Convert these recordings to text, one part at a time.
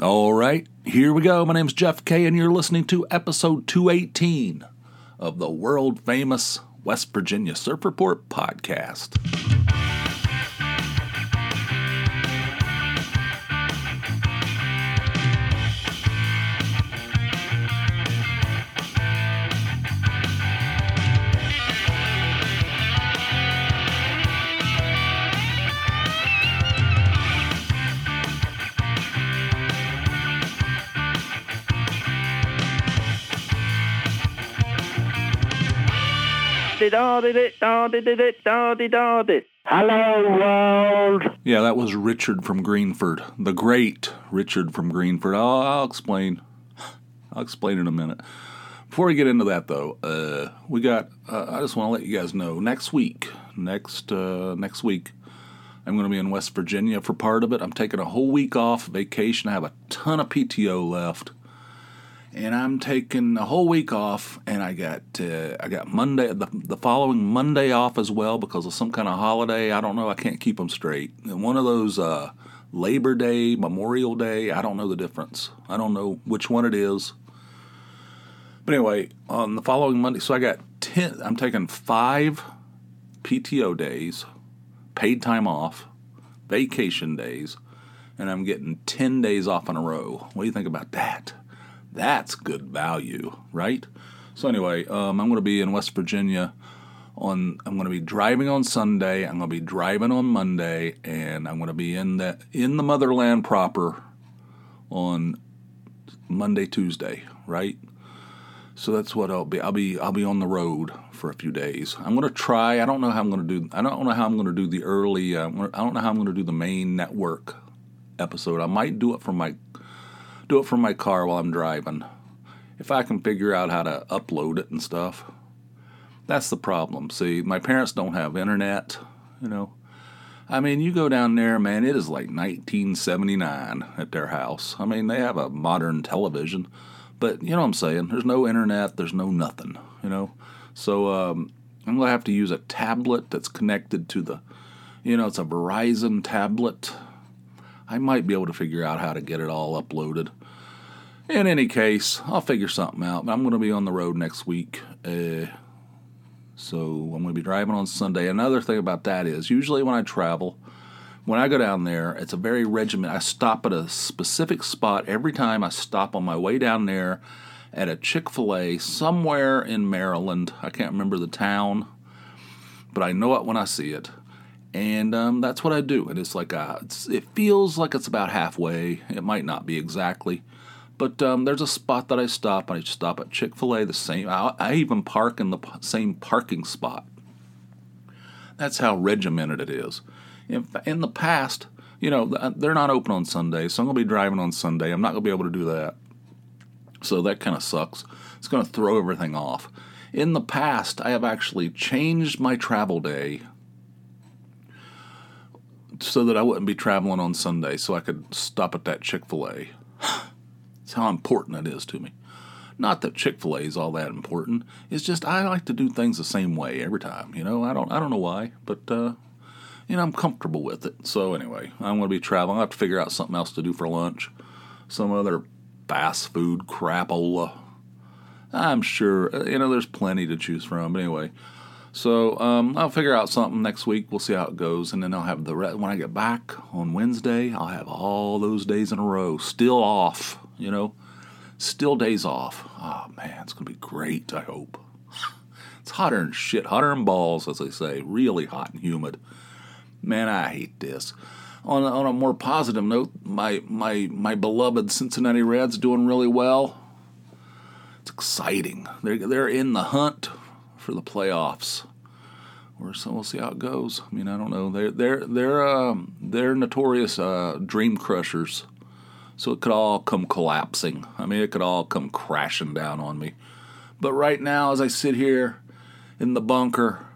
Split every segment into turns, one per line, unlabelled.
All right, here we go. My name's Jeff Kay, and you're listening to episode 218 of the world famous West Virginia Surf Report podcast.
Hello, world.
Yeah, that was Richard from Greenford, the great Richard from Greenford. I'll, I'll explain. I'll explain in a minute. Before we get into that, though, uh, we got. Uh, I just want to let you guys know next week. Next uh, next week, I'm going to be in West Virginia for part of it. I'm taking a whole week off vacation. I have a ton of PTO left, and I'm taking a whole week off. And I got uh, I got Monday the the following Monday off as well because of some kind of holiday. I don't know. I can't keep them straight. And one of those uh, Labor Day, Memorial Day. I don't know the difference. I don't know which one it is. But anyway, on the following Monday, so I got ten. I'm taking five PTO days, paid time off, vacation days, and I'm getting ten days off in a row. What do you think about that? That's good value, right? So anyway, um, I'm going to be in West Virginia on. I'm going to be driving on Sunday. I'm going to be driving on Monday, and I'm going to be in the in the motherland proper on Monday, Tuesday, right? So that's what I'll be. I'll be I'll be on the road for a few days. I'm gonna try. I don't know how I'm gonna do. I don't know how I'm gonna do the early. Uh, I don't know how I'm gonna do the main network episode. I might do it from my do it from my car while I'm driving. If I can figure out how to upload it and stuff. That's the problem. See, my parents don't have internet. You know. I mean, you go down there, man. It is like 1979 at their house. I mean, they have a modern television. But you know what I'm saying? There's no internet, there's no nothing, you know? So um, I'm going to have to use a tablet that's connected to the, you know, it's a Verizon tablet. I might be able to figure out how to get it all uploaded. In any case, I'll figure something out. I'm going to be on the road next week. Uh, so I'm going to be driving on Sunday. Another thing about that is usually when I travel, when I go down there, it's a very regiment. I stop at a specific spot every time I stop on my way down there at a Chick fil A somewhere in Maryland. I can't remember the town, but I know it when I see it. And um, that's what I do. And it's like, a, it's, it feels like it's about halfway. It might not be exactly. But um, there's a spot that I stop. I stop at Chick fil A, the same. I, I even park in the p- same parking spot. That's how regimented it is in, in the past, you know, they're not open on Sunday, so I'm to be driving on Sunday. I'm not to be able to do that. So that kind of sucks. It's to throw everything off. In the past, I have actually changed my travel day so that I wouldn't be traveling on Sunday so I could stop at that Chick fil A. That's how important it is to me. Not that Chick Fil A is all that important. It's just I like to do things the same way every time. You know, I don't I don't know why, but uh, you know, I'm comfortable with it. So anyway, I'm going to be traveling. I have to figure out something else to do for lunch. Some other fast food crapola. I'm sure, uh, you know, there's plenty to choose from. But anyway, so um, I'll figure out something next week. We'll see how it goes, and then I'll have the re- when I get back on Wednesday. I'll have all those days in a row still off. You know, still days off. Oh man, it's gonna be great. I hope. It's hotter than shit, hotter than balls, as they say. Really hot and humid. Man, I hate this. On a, on a more positive note, my my my beloved Cincinnati Reds doing really well. It's exciting. They're they're in the hunt for the playoffs. Or so we'll see how it goes. I mean, I don't know. They're they're they're um, they're notorious uh, dream crushers. So it could all come collapsing. I mean, it could all come crashing down on me. But right now, as I sit here in the bunker,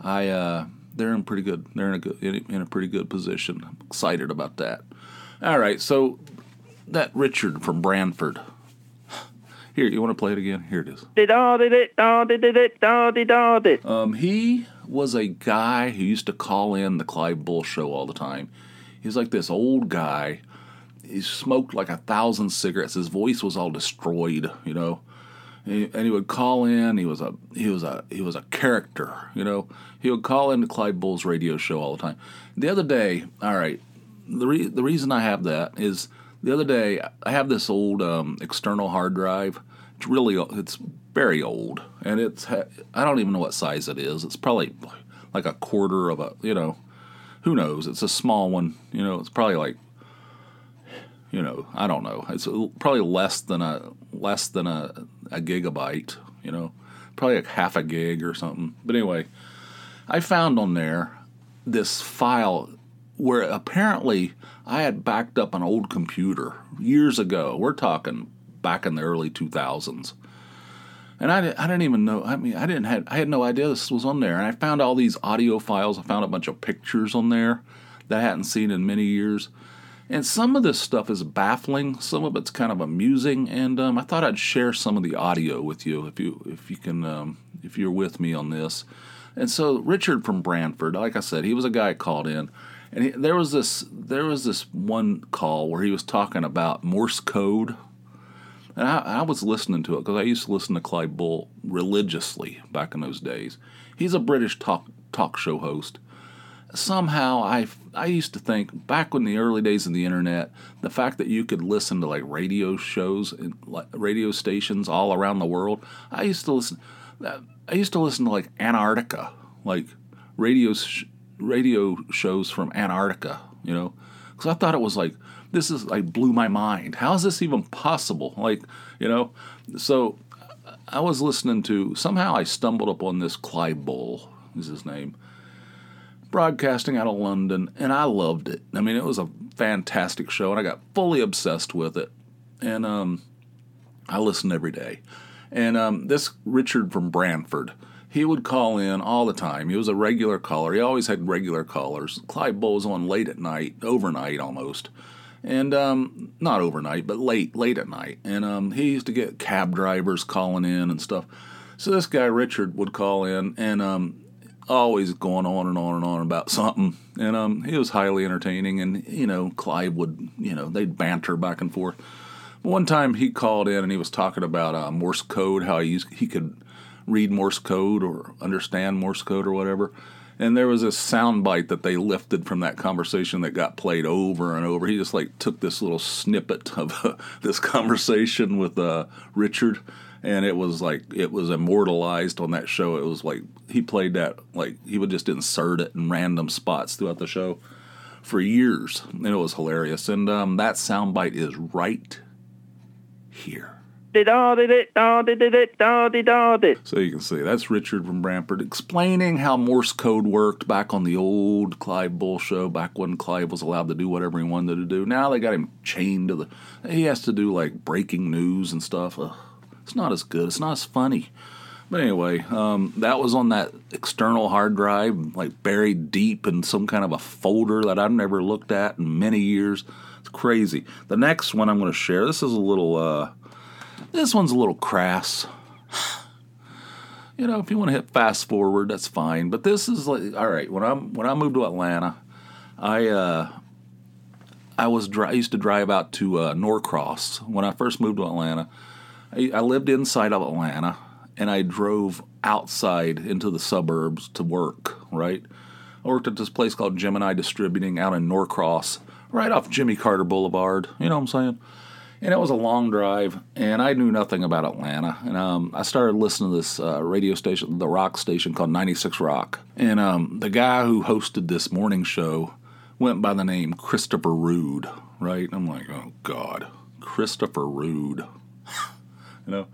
I uh, they're in pretty good. They're in a good in a pretty good position. I'm excited about that. All right, so that Richard from Branford. Here, you want to play it again? Here it is. Um, he was a guy who used to call in the Clive Bull show all the time. He's like this old guy. He smoked like a thousand cigarettes. His voice was all destroyed, you know. And he, would call in. He was a he was a he was a character, you know. He would call into Clive Bull's radio show all the time. The other day, all right, the re- the reason I have that is the other day I have this old um, external hard drive. It's really it's very old, and it's I don't even know what size it is. It's probably like a quarter of a you know, who knows? It's a small one. You know, it's probably like you know I don't know. It's probably less than a less than a, a gigabyte. You know, probably like half a gig or something. But anyway, I found on there this file where apparently I had backed up an old computer years ago. We're talking back in the early 2000s. And I, I didn't even know. I mean, I didn't had I had no idea this was on there. And I found all these audio files. I found a bunch of pictures on there that I hadn't seen in many years. And some of this stuff is baffling. Some of it's kind of amusing. And um, I thought I'd share some of the audio with you if you if you can um, if you're with me on this. And so Richard from Branford, like I said, he was a guy called in, and he, there was this there was this one call where he was talking about Morse code, and I, I was listening to it because I used to listen to Clive Bull religiously back in those days. He's a British talk talk show host. Somehow I I used to think back in the early days of the internet, the fact that you could listen to like radio shows, like radio stations all around the world. I used to listen. I used to listen to like Antarctica, like radio sh- radio shows from Antarctica, you know, because I thought it was like this is like blew my mind. How is this even possible? Like, you know, so I was listening to somehow I stumbled upon this Clive Bull is his name, broadcasting out of London, and I loved it. I mean, it was a fantastic show, and I got fully obsessed with it, and um, I listened every day. And um, this Richard from Branford, he would call in all the time. He was a regular caller. He always had regular callers. Clive Bull was on late at night, overnight almost, and um, not overnight, but late, late at night. And um, he used to get cab drivers calling in and stuff. So this guy Richard would call in and um, always going on and on and on about something. And um, he was highly entertaining. And you know, Clive would, you know, they'd banter back and forth. One time he called in and he was talking about uh, Morse code, how he he could read Morse code or understand Morse code or whatever. And there was a sound bite that they lifted from that conversation that got played over and over. He just like took this little snippet of uh, this conversation with uh, Richard, and it was like it was immortalized on that show. It was like he played that like he would just insert it in random spots throughout the show for years, and it was hilarious. And um, that soundbite is right here. So you can see that's Richard from Branford explaining how Morse code worked back on the old Clive Bull show, back when Clive was allowed to do whatever he wanted to do. Now they got him chained to the. He has to do like breaking news and stuff. Ugh, it's not as good. It's not as funny. But anyway, um, that was on that external hard drive, like buried deep in some kind of a folder that I've never looked at in many years. It's crazy. The next one I'm going to share. This is a little. Uh, this one's a little crass. You know, if you want to hit fast forward, that's fine. But this is like, all right. When I'm when I moved to Atlanta, I uh, I was I used to drive out to uh, Norcross when I first moved to Atlanta. I, I lived inside of Atlanta, and I drove outside into the suburbs to work. Right, I worked at this place called Gemini Distributing out in Norcross, right off Jimmy Carter Boulevard. You know what I'm saying? and it was a long drive, and I knew nothing about Atlanta. And um, I started listening to this uh, radio station, the rock station called 96 Rock. And um, the guy who hosted this morning show went by the name Christopher Rude, right? I'm like, oh God, Christopher Rude, you know.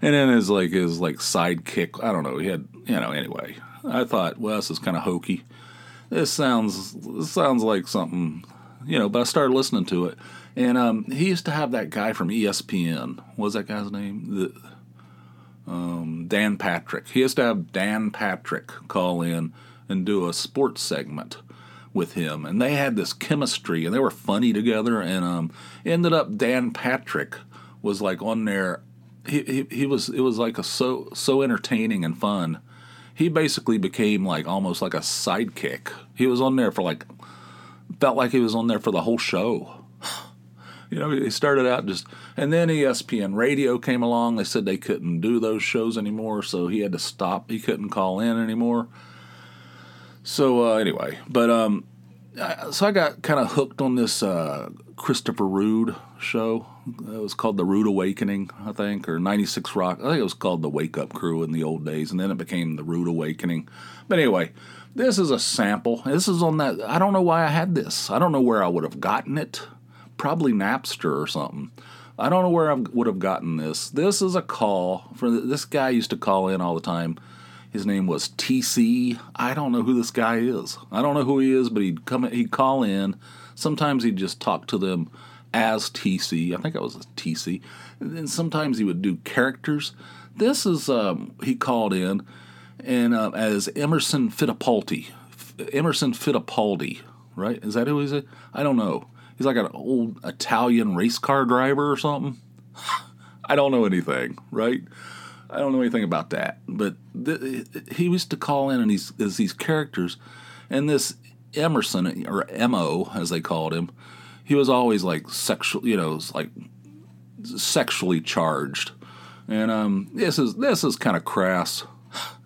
And then his like his like sidekick, I don't know. He had, you know. Anyway, I thought, well, this is kind of hokey. This sounds this sounds like something, you know. But I started listening to it and um, he used to have that guy from ESPN. What was that guy's name? The, um, Dan Patrick. He used to have Dan Patrick call in and do a sports segment with him, and they had this chemistry, and they were funny together. And um, ended up Dan Patrick was like on there. He, he, was it was like a so so entertaining and fun. He basically became like almost like a sidekick. He was on there for like felt like he was on there for the whole show You know, he started out just, and then ESPN Radio came along. They said they couldn't do those shows anymore, so he had to stop. He couldn't call in anymore. So uh, anyway, but um, I, so I got kind of hooked on this uh, Christopher Rude show. It was called The Rude Awakening, I think, or 96 Rock. I think it was called The Wake Up Crew in the old days, and then it became The Rude Awakening. But anyway, this is a sample. This is on that. I don't know why I had this. I don't know where I would have gotten it. Probably Napster or something. I don't know where I would have gotten this. This is a call for this guy used to call in all the time. His name was TC. I don't know who this guy is. I don't know who he is, but he'd come. He'd call in. Sometimes he'd just talk to them as TC. I think it was a TC. And then sometimes he would do characters. This is um, he called in and uh, as Emerson Fittipaldi. Emerson Fittipaldi, right? Is that who he's? I don't know. He's like an old Italian race car driver or something. I don't know anything, right? I don't know anything about that. But th- he used to call in and he's as these characters, and this Emerson or Mo as they called him, he was always like sexual, you know, like sexually charged, and um, this is this is kind of crass.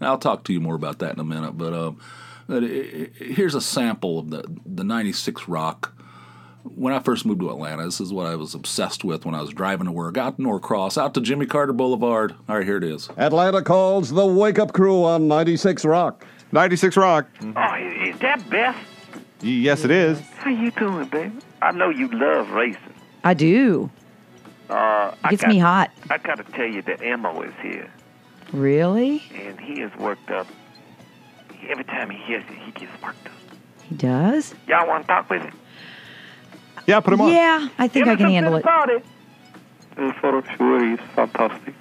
I'll talk to you more about that in a minute, but um, but it, it, here's a sample of the the '96 rock. When I first moved to Atlanta, this is what I was obsessed with when I was driving to work out to Norcross, out to Jimmy Carter Boulevard. All right, here it is.
Atlanta calls the Wake Up Crew on 96 Rock.
96 Rock.
Oh, is that Beth?
Yes, it is.
How you doing, baby? I know you love racing.
I do.
Uh, I
Gets
got,
me hot.
I got to tell you that Emo is here,
Really?
and he is worked up. Every time he hears it, he gets worked up.
He does?
Y'all want to talk with him?
Yeah, put him on.
Yeah, I think I can handle it.
Party. For sure, he's fantastic.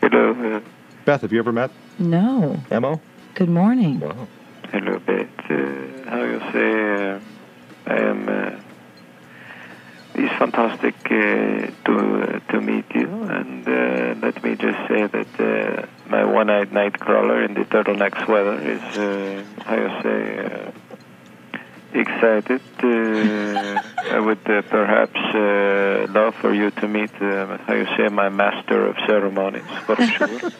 Hello, uh,
Beth, have you ever met
No.
Emo?
Good morning.
hello, Beth. Uh, how you say? Uh, I am. Uh, it's fantastic uh, to uh, to meet you, and uh, let me just say that uh, my one-eyed nightcrawler in the turtleneck sweater is, uh, how you say, uh, excited. Uh, I would uh, perhaps uh, love for you to meet, uh, how you say, my master of ceremonies, for sure.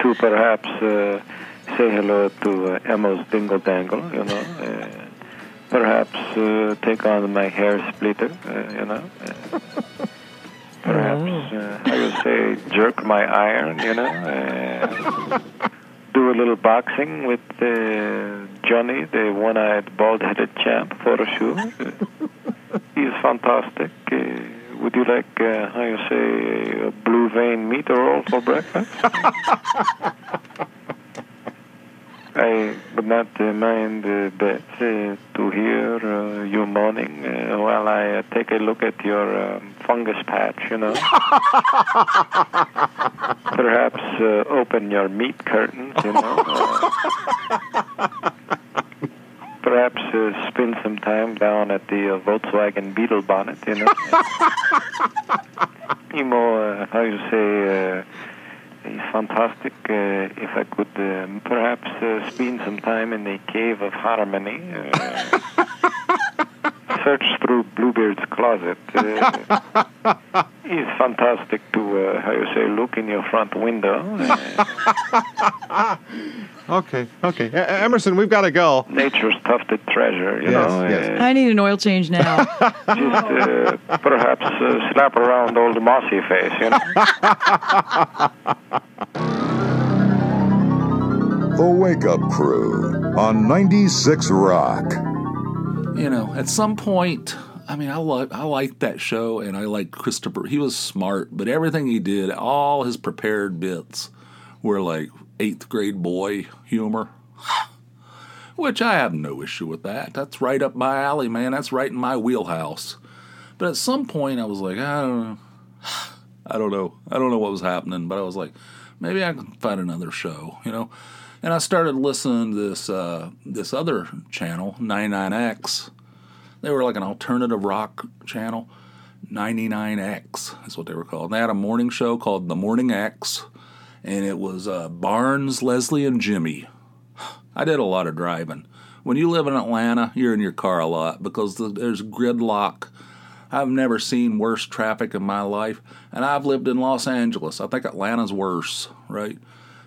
to perhaps uh, say hello to uh, Emma's Dingle Dangle, you know. Perhaps uh, take on my hair splitter, uh, you know. Perhaps, uh, how you say, jerk my iron, you know. Uh, do a little boxing with uh, Johnny, the one-eyed, bald-headed champ, for sure. He is fantastic. Uh, would you like, uh, how you say, a blue vein meat roll for breakfast? I would not mind, uh, Beth, uh, to hear uh, you moaning uh, while I uh, take a look at your um, fungus patch, you know. Perhaps uh, open your meat curtains, you know. Perhaps uh, spend some time down at the uh, Volkswagen Beetle bonnet, you know. Emo, uh, how you say, fantastic. Uh, if I could um, perhaps uh, spend some time in the cave of harmony, uh, search through Bluebeard's closet. Uh, it's fantastic to, uh, how you say, look in your front window. Uh,
Okay, okay. E- Emerson, we've got to go.
nature's tufted treasure, you
Yes,
know.
yes.
Uh,
I need an oil change now.
just uh, perhaps uh, slap around old mossy face, you know.
The Wake Up Crew on 96 Rock.
you know, at some point, I mean, I like I liked that show, and I liked Christopher. He was smart, but everything he did, all his prepared bits, were like eighth grade boy humor. Which I have no issue with that. That's right up my alley, man. That's right in my wheelhouse. But at some point, I was like, I don't know. I don't know. I don't know what was happening, but I was like, maybe I can find another show, you know. And I started listening to this uh, this other channel, 99X. They were like an alternative rock channel. 99X is what they were called. They had a morning show called The Morning X, and it was uh, Barnes, Leslie, and Jimmy. I did a lot of driving. when you live in Atlanta, you're in your car a lot because there's gridlock. I've never seen worse traffic in my life, and I've lived in Los Angeles. I think Atlanta's worse, right?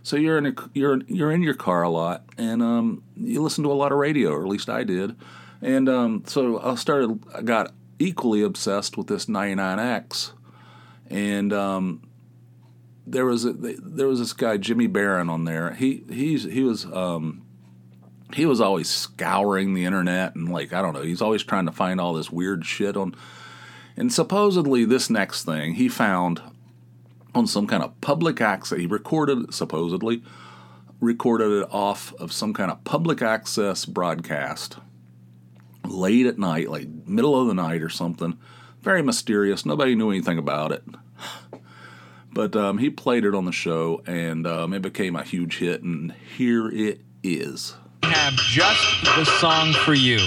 So you're in a, you're you're in your car a lot, and um, you listen to a lot of radio, or at least I did. And um, so I started, I got equally obsessed with this 99X, and um, there was a, there was this guy Jimmy Baron on there. He he's he was um, he was always scouring the internet and like I don't know. He's always trying to find all this weird shit on. And supposedly this next thing he found on some kind of public access. He recorded supposedly recorded it off of some kind of public access broadcast late at night, like middle of the night or something. Very mysterious. Nobody knew anything about it. But um, he played it on the show, and um, it became a huge hit. And here it is.
have just the song for you.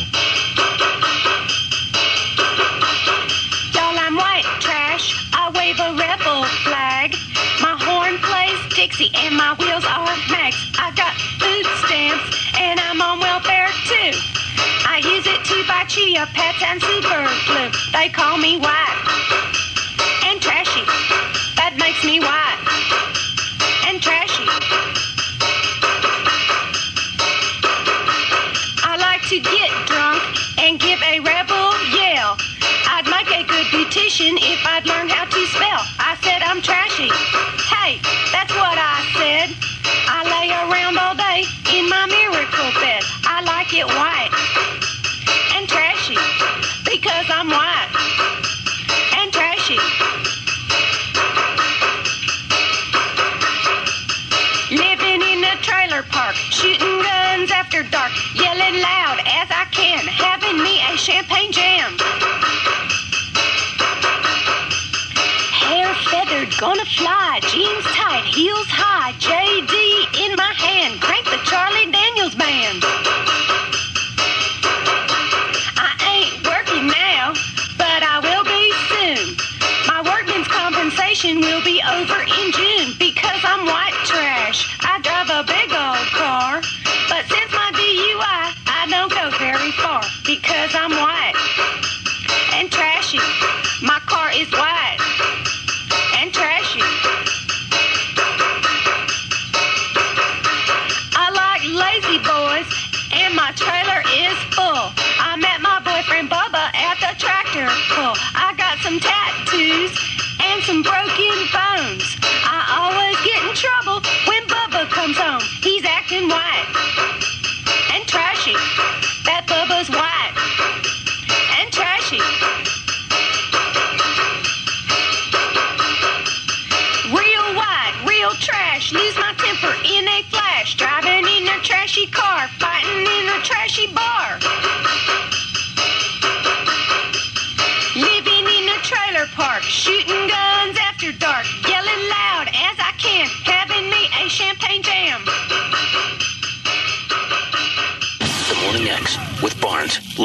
60 and my wheels are max. I got food stamps and I'm on welfare too. I use it to buy chia pets and super glue. They call me white and trashy. That makes me white and trashy. I like to get drunk and give a rebel yell. I'd make a good beautician if I'd learn how to spell. I said I'm trashy. Hey, that's what I said. I lay around all day in my miracle bed. I like it white and trashy gonna fly, jeans tight, heels high, JD in my hand, crank the Charlie Daniels band. I ain't working now, but I will be soon. My workman's compensation will be over in June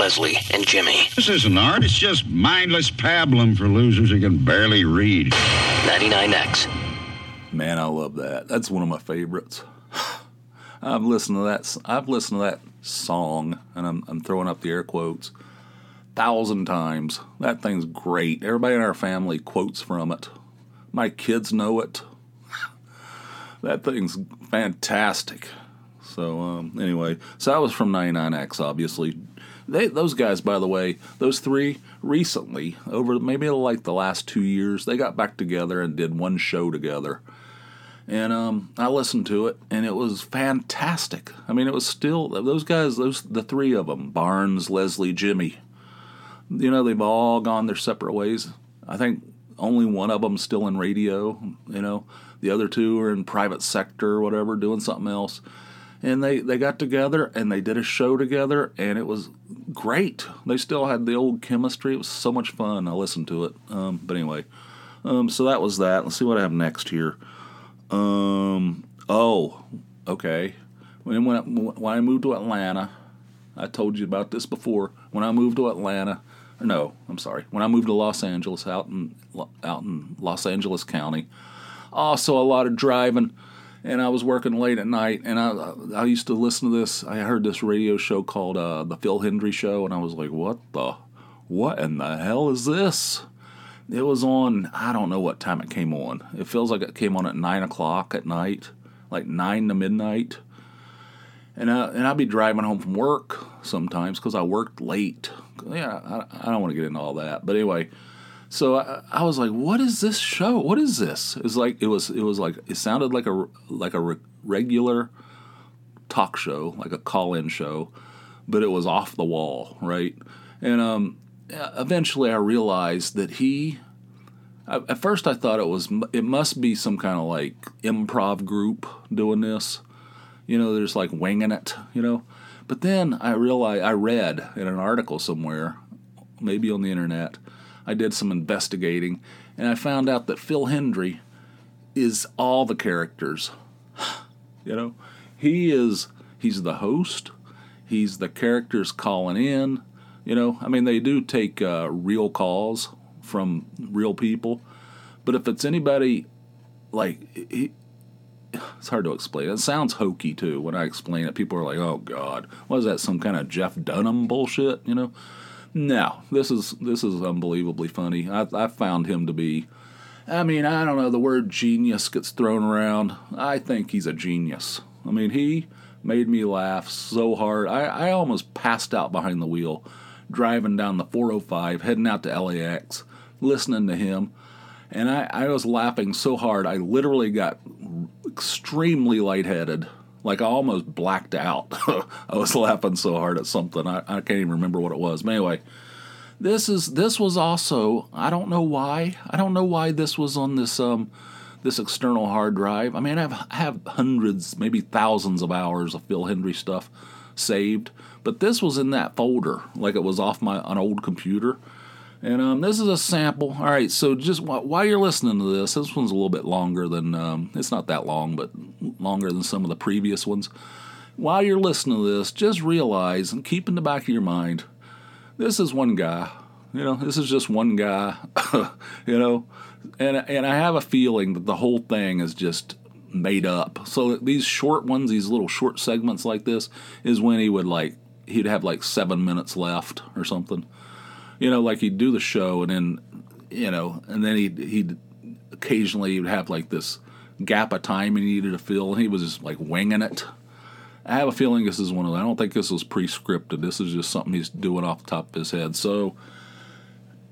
Leslie, and Jimmy.
This isn't art, it's just mindless pablum for losers who can barely read.
99X.
Man, I love that. That's one of my favorites. I've listened to that. I've listened to that song, and I'm, I'm throwing up the air quotes, thousand times. That thing's great. Everybody in our family quotes from it. My kids know it. that thing's fantastic. So um, anyway, so that was from 99X, obviously. They, those guys, by the way, those three recently, over maybe like the last two years, they got back together and did one show together. And um, I listened to it, and it was fantastic. I mean, it was still those guys, those the three of them, Barnes, Leslie, Jimmy. You know, they've all gone their separate ways. I think only one of them's still in radio. You know, the other two are in private sector or whatever, doing something else and they, they got together and they did a show together and it was great. They still had the old chemistry. It was so much fun. I listened to it. Um, but anyway um, so that was that. Let's see what i have next here. Um, oh okay. When, when, I, when i moved to atlanta i told you about this before. When i moved to atlanta no i'm sorry. When i moved to los angeles out in out in los angeles county also a lot of driving and I was working late at night, and I I used to listen to this. I heard this radio show called uh, the Phil Hendrie Show, and I was like, what the, what in the hell is this? It was on. I don't know what time it came on. It feels like it came on at nine o'clock at night, like nine to midnight. And I, and I'd be driving home from work sometimes because I worked late. Yeah, I, I don't want to get into all that, but anyway. So I, I was like, "What is this show? What is this?" It was like it was it was like it sounded like a like a re- regular talk show, like a call-in show, but it was off the wall, right? And um, eventually, I realized that he. At first, I thought it was it must be some kind of like improv group doing this. You know, there's like winging it, you know. But then I realized I read in an article somewhere, maybe on the internet, I did some investigating, and I found out that Phil Hendrie is all the characters. you know, he is he's the host, he's the characters calling in. You know, I mean, they do take uh, real calls from real people, but if it's anybody like he, it's hard to explain. It sounds hokey too when I explain it. People are like, "Oh God, what is that? Some kind of Jeff Dunham bullshit?" You know? No, this is this is unbelievably funny. I, I found him to be. I mean, I don't know. The word genius gets thrown around. I think he's a genius. I mean, he made me laugh so hard. I, I almost passed out behind the wheel, driving down the 405, heading out to LAX, listening to him. And I, I was laughing so hard, I literally got extremely lightheaded. Like I almost blacked out. I was laughing so hard at something. I, I can't even remember what it was. But anyway, this is this was also I don't know why. I don't know why this was on this um this external hard drive. I mean I have I have hundreds, maybe thousands of hours of Phil Hendrie stuff saved, but this was in that folder, like it was off my an old computer. And um, this is a sample. All right, so just wh- while you're listening to this, this one's a little bit longer than, um, it's not that long, but longer than some of the previous ones. While you're listening to this, just realize and keep in the back of your mind this is one guy. You know, this is just one guy, you know, and, and I have a feeling that the whole thing is just made up. So these short ones, these little short segments like this, is when he would like, he'd have like seven minutes left or something you know, like he'd do the show and then, you know, and then he'd, he'd occasionally he'd have like this gap of time he needed to fill, and he was just like winging it. I have a feeling this is one of them. I don't think this was pre-scripted. This is just something he's doing off the top of his head. So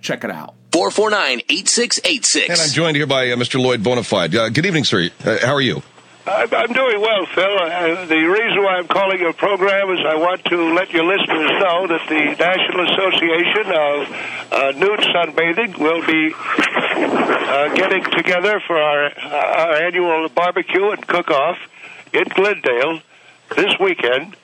check it out.
449 8686.
And I'm joined here by uh, Mr. Lloyd Bonafide. Uh, good evening, sir. Uh, how are you?
I'm doing well, Phil. Uh, the reason why I'm calling your program is I want to let your listeners know that the National Association of uh, Nude Sunbathing will be uh, getting together for our, our annual barbecue and cook-off in Glendale this weekend.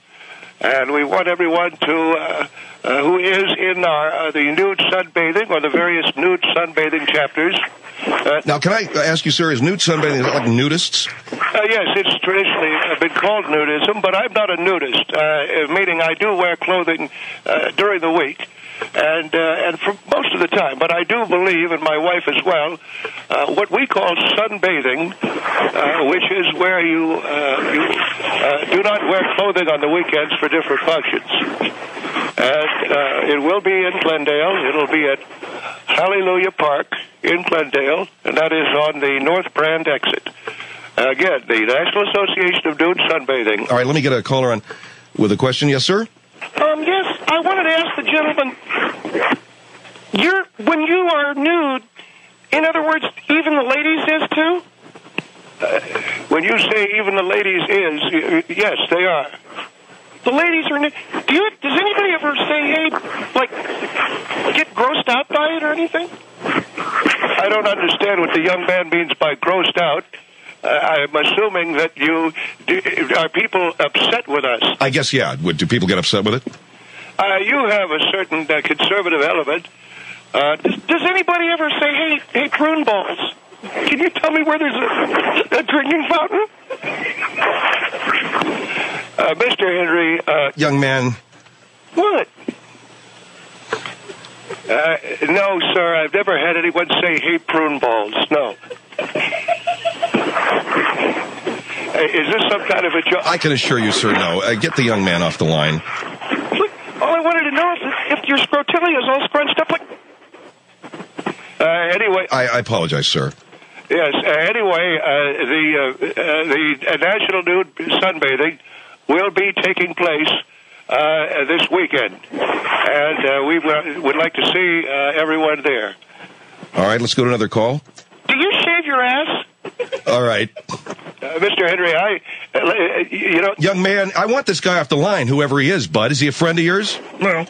And we want everyone to, uh, uh, who is in our, uh, the nude sunbathing or the various nude sunbathing chapters, uh,
Now, can I ask you, sir, is nude sunbathing is like nudists?
Uh, yes, it's traditionally been called nudism, but I'm not a nudist, uh, meaning I do wear clothing uh, during the week. And uh, and for most of the time, but I do believe, and my wife as well, uh, what we call sunbathing, uh, which is where you uh, you uh, do not wear clothing on the weekends for different functions. And uh, it will be in Glendale. It'll be at Hallelujah Park in Glendale, and that is on the North Brand exit. Again, the National Association of Nude Sunbathing.
All right, let me get a caller on with a question. Yes, sir?
Yes, I wanted to ask the gentleman. You're when you are nude. In other words, even the ladies is too.
Uh, when you say even the ladies is, y- y- yes, they are.
The ladies are nude. Do you? Does anybody ever say, "Hey," like, get grossed out by it or anything?
I don't understand what the young man means by grossed out. Uh, I'm assuming that you do, are people upset with us.
I guess, yeah. Would, do people get upset with it?
Uh, you have a certain uh, conservative element. Uh,
Does, does anybody ever say, "Hey, hey, prune balls"? Can you tell me where there's a, a drinking fountain?
uh, Mr. Henry, uh,
Young man,
What?
uh, no, sir, I've never had anyone say, hey, prune balls. No. Uh, Is this some kind of a joke?
I can assure you, sir, no. Uh, get the young man off the line.
Look, all I wanted to know is if, if your scrotilia is all scrunched up like.
Uh, anyway,
I, I apologize, sir.
yes. Uh, anyway, uh, the uh, uh, the uh, National Nude Sunbathing will be taking place uh, this weekend, and uh, we w- would like to see uh, everyone there.
All right, let's go to another call.
Do you shave your ass?
All right.
Uh, Mr. Henry, I, uh, you know,
Young man, I want this guy off the line, whoever he is, bud. Is he a friend of yours?
No.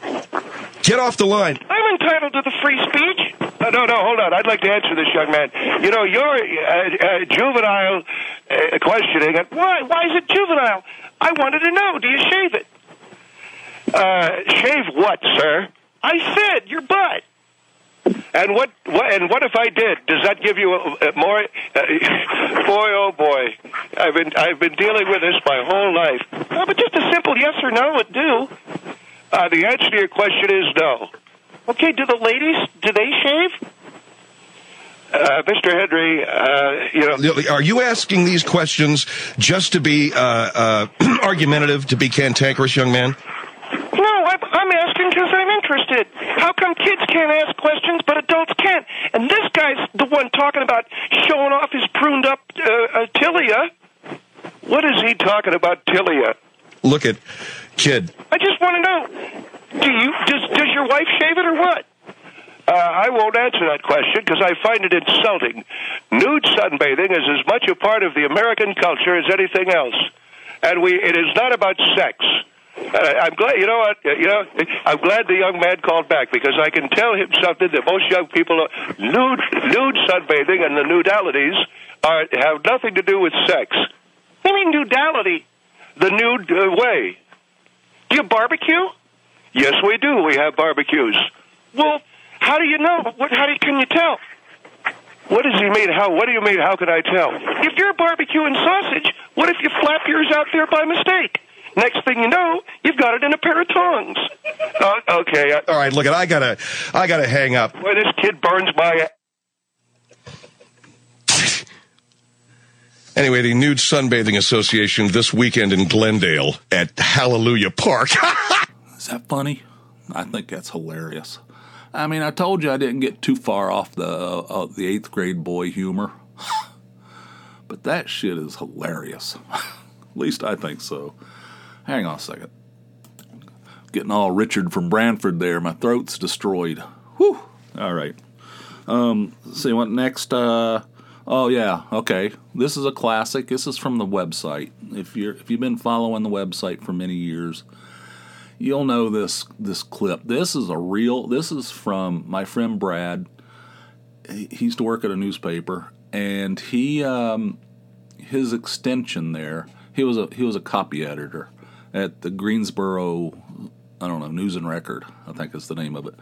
Get off the line.
I'm entitled to the free speech.
Uh, no, no, hold on. I'd like to answer this young man. You know, your uh, uh, juvenile uh, questioning.
Why? Why is it juvenile? I wanted to know. Do you shave it?
uh, shave what, sir?
I said your butt.
And what, what? And what if I did? Does that give you a, a more? Uh, boy, oh boy, I've been I've been dealing with this my whole life.
Uh, but just a simple yes or no would do.
Uh, the answer to your question is no.
Okay. Do the ladies? Do they shave?
Uh, Mr. Henry, uh, you know,
Are you asking these questions just to be uh, uh, argumentative, to be cantankerous, young man?
No, I'm, I'm asking because I'm interested. How come kids can't ask questions but adults can't? And this guy's the one talking about showing off his pruned up uh, uh, tilia.
what is he talking about, Tilia?
Look at kid.
I just want to know. Do you does does your wife shave it or what?
Uh, I won't answer that question because I find it insulting. Nude sunbathing is as much a part of the American culture as anything else, and we it is not about sex. Uh, I'm glad you know what you know. I'm glad the young man called back because I can tell him something that most young people are, nude nude sunbathing and the nudalities are have nothing to do with sex.
You mean nudality?
The nude uh, way.
Do you barbecue?
Yes, we do. We have barbecues.
Well, how do you know? What? How do you, can you tell?
What does he mean? How? What do you mean? How can I tell?
If you're barbecuing sausage, what if you flap yours out there by mistake? Next thing you know, you've got it in a pair of tongs.
Uh, okay.
All right, look, I gotta, I gotta hang up.
Boy, this kid burns my.
Anyway, the Nude Sunbathing Association this weekend in Glendale at Hallelujah Park.
Is that funny? I think that's hilarious. I mean, I told you I didn't get too far off the uh, uh, the eighth grade boy humor, but that shit is hilarious. At least I think so. Hang on a second. Getting all Richard from Branford there. My throat's destroyed. Whew. All right. Um, see what next? Uh, oh yeah. Okay. This is a classic. This is from the website. If you're if you've been following the website for many years, you'll know this this clip. This is a real. This is from my friend Brad. He, he used to work at a newspaper, and he um, his extension there. He was a he was a copy editor at the Greensboro. I don't know News and Record. I think is the name of it.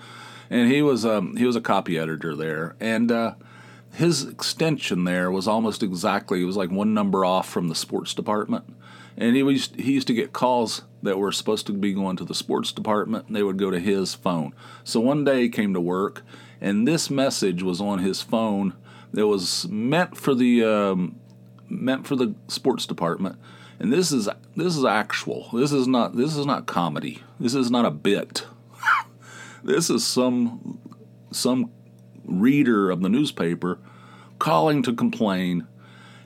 And he was um, he was a copy editor there, and uh, his extension there was almost exactly. It was like one number off from the sports department and he was he used to get calls that were supposed to be going to the sports department and they would go to his phone so one day he came to work and this message was on his phone that was meant for the um, meant for the sports department and this is this is actual this is not this is not comedy this is not a bit this is some some reader of the newspaper calling to complain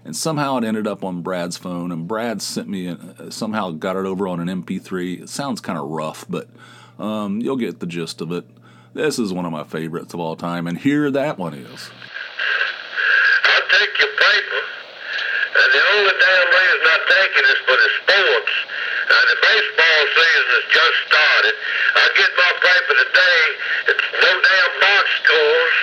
and somehow it ended up on Brad's phone, and Brad sent me a, somehow got it over on an MP3. It sounds kind of rough, but um, you'll get the gist of it. This is one of my favorites of all time, and here that one is.
I'll take your and the only damn reason I take it is for the sports. Uh, the baseball season has just started. I get my paper today. It's no damn box scores,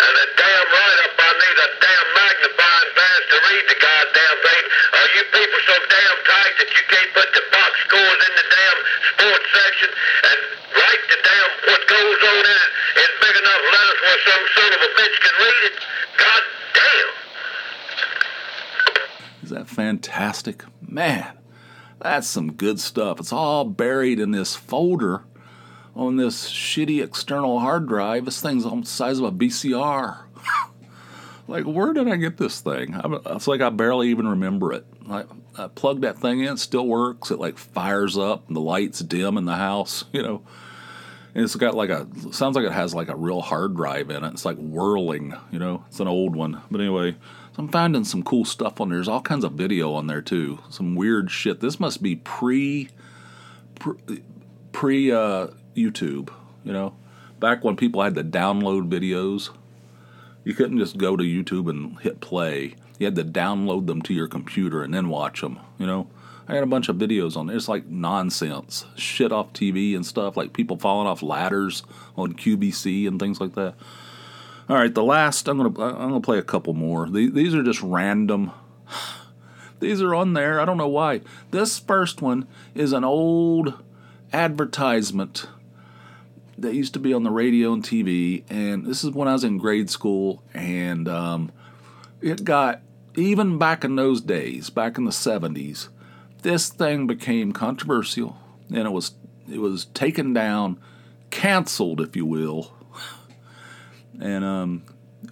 and a damn write-up. I need a damn magnifying glass to read the goddamn thing. Are you people so damn tight that you can't put the box scores in the damn sports section and write the damn what goes on in it in big enough letters where some son of a bitch can read it? God damn.
Is that fantastic? Man, that's some good stuff. It's all buried in this folder on this shitty external hard drive. This thing's almost the size of a VCR. like, where did I get this thing? It's like I barely even remember it. I, I plugged that thing in, it still works. It like fires up, the lights dim in the house, you know. And it's got like a sounds like it has like a real hard drive in it. It's like whirling, you know. It's an old one, but anyway. I'm finding some cool stuff on there. There's all kinds of video on there too. Some weird shit. This must be pre pre, pre uh, YouTube, you know. Back when people had to download videos, you couldn't just go to YouTube and hit play. You had to download them to your computer and then watch them, you know. I had a bunch of videos on there. It's like nonsense, shit off TV and stuff, like people falling off ladders on QVC and things like that. All right, the last I'm gonna I'm gonna play a couple more. These, are just random. These are on there. I don't know why. This first one is an old advertisement that used to be on the radio and TV, and this is when I was in grade school, and um, it got even back in those days, back in the '70s, this thing became controversial, and it was it was taken down, canceled, if you will, and um,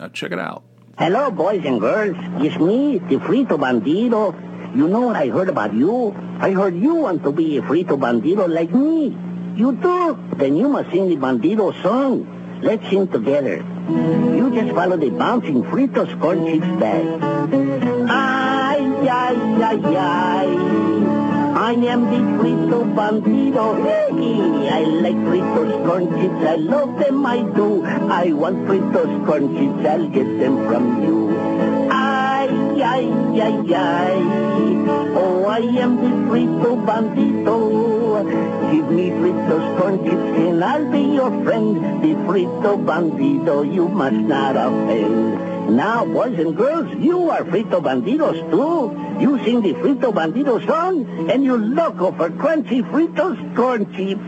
uh, check it out.
Hello, boys and girls. It's me, the Frito Bandito. You know what I heard about you? I heard you want to be a Frito Bandito like me. You do? Then you must sing the Bandito song. Let's sing together. You just follow the bouncing Fritos corn chips bag. Ay, ay, ay, ay. I am the Frito Bandito. Hey, I like Fritos corn chips. I love them, I do. I want Fritos corn chips. I'll get them from you. Ay, ay, ay, ay. Oh, I am the Frito Bandito. Give me Fritos corn chips and I'll be your friend. The Frito Bandito, you must not offend. Now, boys and girls, you are Frito Banditos too. You sing the Frito Bandito song and you loco for crunchy Fritos corn chips.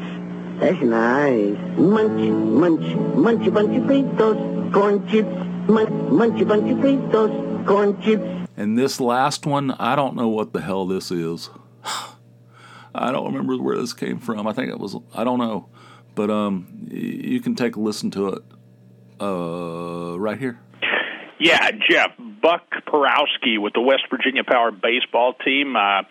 That's nice. Munch, munch, munchy bunchy Fritos corn chips. Munch, munchy bunchy Fritos corn chips.
And this last one, I don't know what the hell this is. I don't remember where this came from. I think it was I don't know, but um, you can take a listen to it uh, right here.
Yeah, Jeff Buck Porowski with the West Virginia Power baseball team. Uh,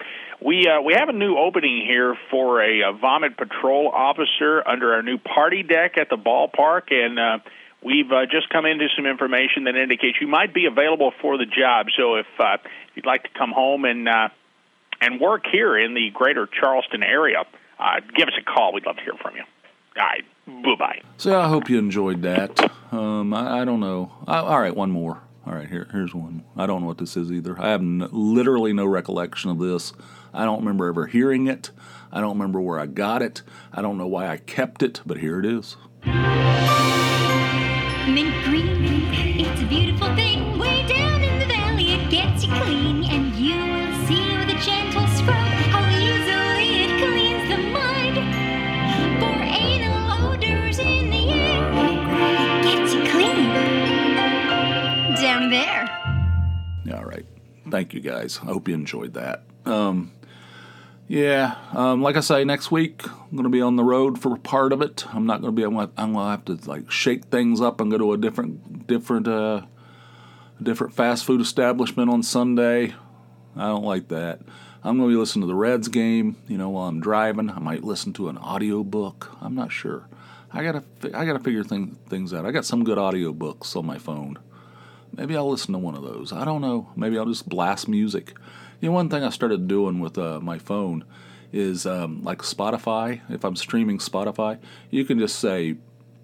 we uh, we have a new opening here for a, uh vomit patrol officer under our new party deck at the ballpark, and uh, we've uh, just come into some information that indicates you might be available for the job. So if uh, you'd like to come home and uh, and work here in the greater Charleston area, uh, give us a call. We'd love to hear from you. All right, bye bye.
So I hope you enjoyed that. Um, I, I don't know. I, all right, one more. All right, here here's one. I don't know what this is either. I have literally no recollection of this. I don't remember ever hearing it. I don't remember where I got it. I don't know why I kept it, but here it is.
Mint green, it's a beautiful thing.
Thank you guys. I hope you enjoyed that. Um, yeah, um, like I say, next week I'm going to be on the road for part of it. I'm not going to be. I'm going to have to like shake things up and go to a different, different, uh, different fast food establishment on Sunday. I don't like that. I'm going to be listening to the Reds game. You know, while I'm driving, I might listen to an audio book. I'm not sure. I gotta, I gotta figure thing, things out. I got some good audio books on my phone. Maybe I'll listen to one of those. I don't know. Maybe I'll just blast music. You know, one thing I started doing with uh, my phone is um, like Spotify. If I'm streaming Spotify, you can just say,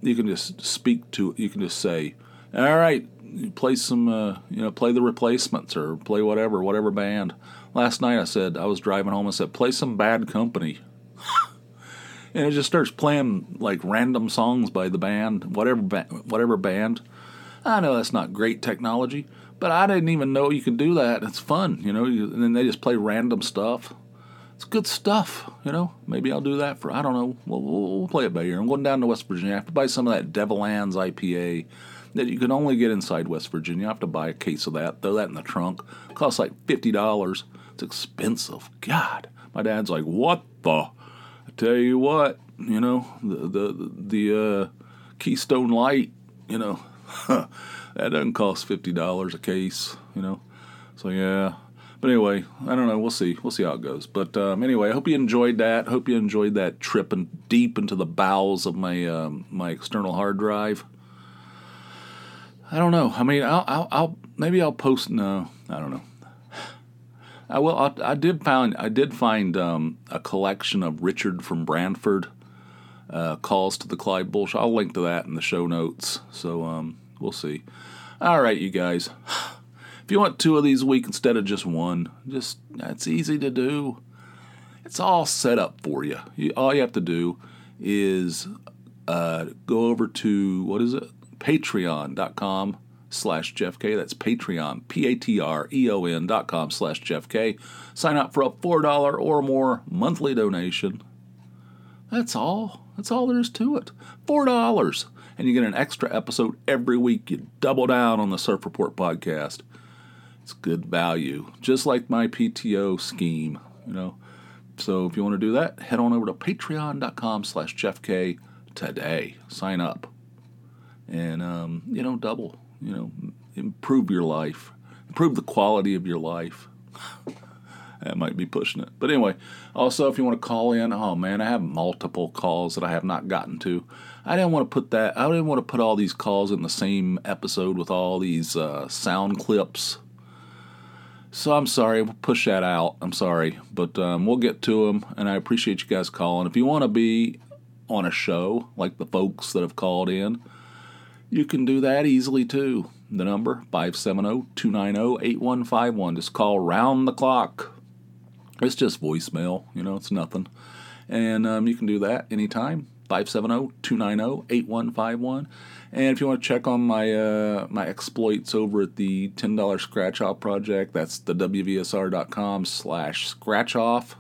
you can just speak to, you can just say, all right, play some, uh, you know, play the replacements or play whatever, whatever band. Last night I said, I was driving home, I said, play some bad company. and it just starts playing like random songs by the band, whatever, ba- whatever band. I know that's not great technology, but I didn't even know you could do that. It's fun, you know. You, and then they just play random stuff. It's good stuff, you know. Maybe I'll do that for I don't know. We'll, we'll, we'll play it by ear. I'm going down to West Virginia. I have to buy some of that Devil Anse IPA that you can only get inside West Virginia. I have to buy a case of that. Throw that in the trunk. It costs like fifty dollars. It's expensive. God, my dad's like, what the? I tell you what, you know, the the the uh, Keystone Light, you know. that doesn't cost fifty dollars a case, you know. So yeah. But anyway, I don't know. We'll see. We'll see how it goes. But um, anyway, I hope you enjoyed that. Hope you enjoyed that trip and deep into the bowels of my um, my external hard drive. I don't know. I mean, I'll, I'll, I'll maybe I'll post. No, I don't know. I will. I, I did find I did find um, a collection of Richard from Brantford uh, calls to the Clive Bull show. I'll link to that in the show notes. So um, we'll see. All right, you guys. If you want two of these a week instead of just one, just that's easy to do. It's all set up for you. you all you have to do is uh, go over to what is it? Patreon.com slash Jeff Kay. That's Patreon, P A T R E O N dot com slash Jeff Kay. Sign up for a $4 or more monthly donation. That's all. That's all there is to it. $4. And you get an extra episode every week. You double down on the Surf Report podcast. It's good value, just like my PTO scheme, you know. So if you want to do that, head on over to patreon.com slash Jeff Kay today. Sign up. And, um, you know, double, you know, improve your life, improve the quality of your life. That might be pushing it. But anyway, also if you want to call in, oh man, I have multiple calls that I have not gotten to. I didn't want to put that, I didn't want to put all these calls in the same episode with all these uh, sound clips. So I'm sorry, we'll push that out. I'm sorry, but um, we'll get to them, and I appreciate you guys calling. If you want to be on a show like the folks that have called in, you can do that easily too. The number 570-290-8151. Just call round the clock. It's just voicemail, you know, it's nothing. And um, you can do that anytime. 570-290-8151. And if you want to check on my uh, my exploits over at the $10 scratch off project, that's the wvsr.com slash scratch off.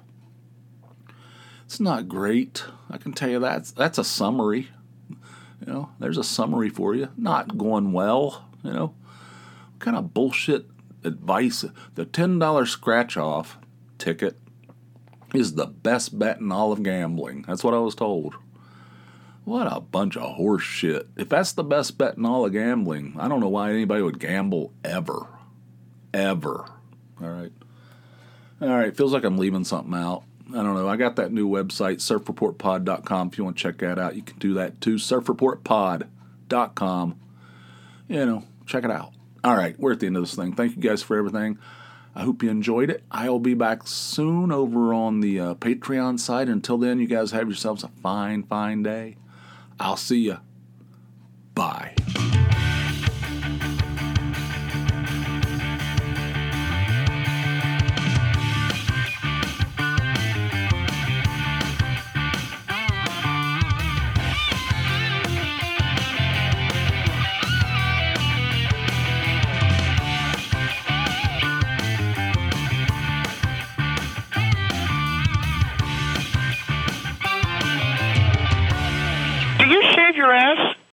It's not great. I can tell you that. That's a summary. You know, there's a summary for you. Not going well, you know. What kind of bullshit advice? The $10 scratch off ticket is the best bet in all of gambling. That's what I was told. What a bunch of horse shit. If that's the best bet in all of gambling, I don't know why anybody would gamble ever. Ever. All right. All right. Feels like I'm leaving something out. I don't know. I got that new website, surfreportpod.com. If you want to check that out, you can do that too. Surfreportpod.com. You know, check it out. All right. We're at the end of this thing. Thank you guys for everything. I hope you enjoyed it. I'll be back soon over on the uh, Patreon side. Until then, you guys have yourselves a fine, fine day. I'll see you. Bye.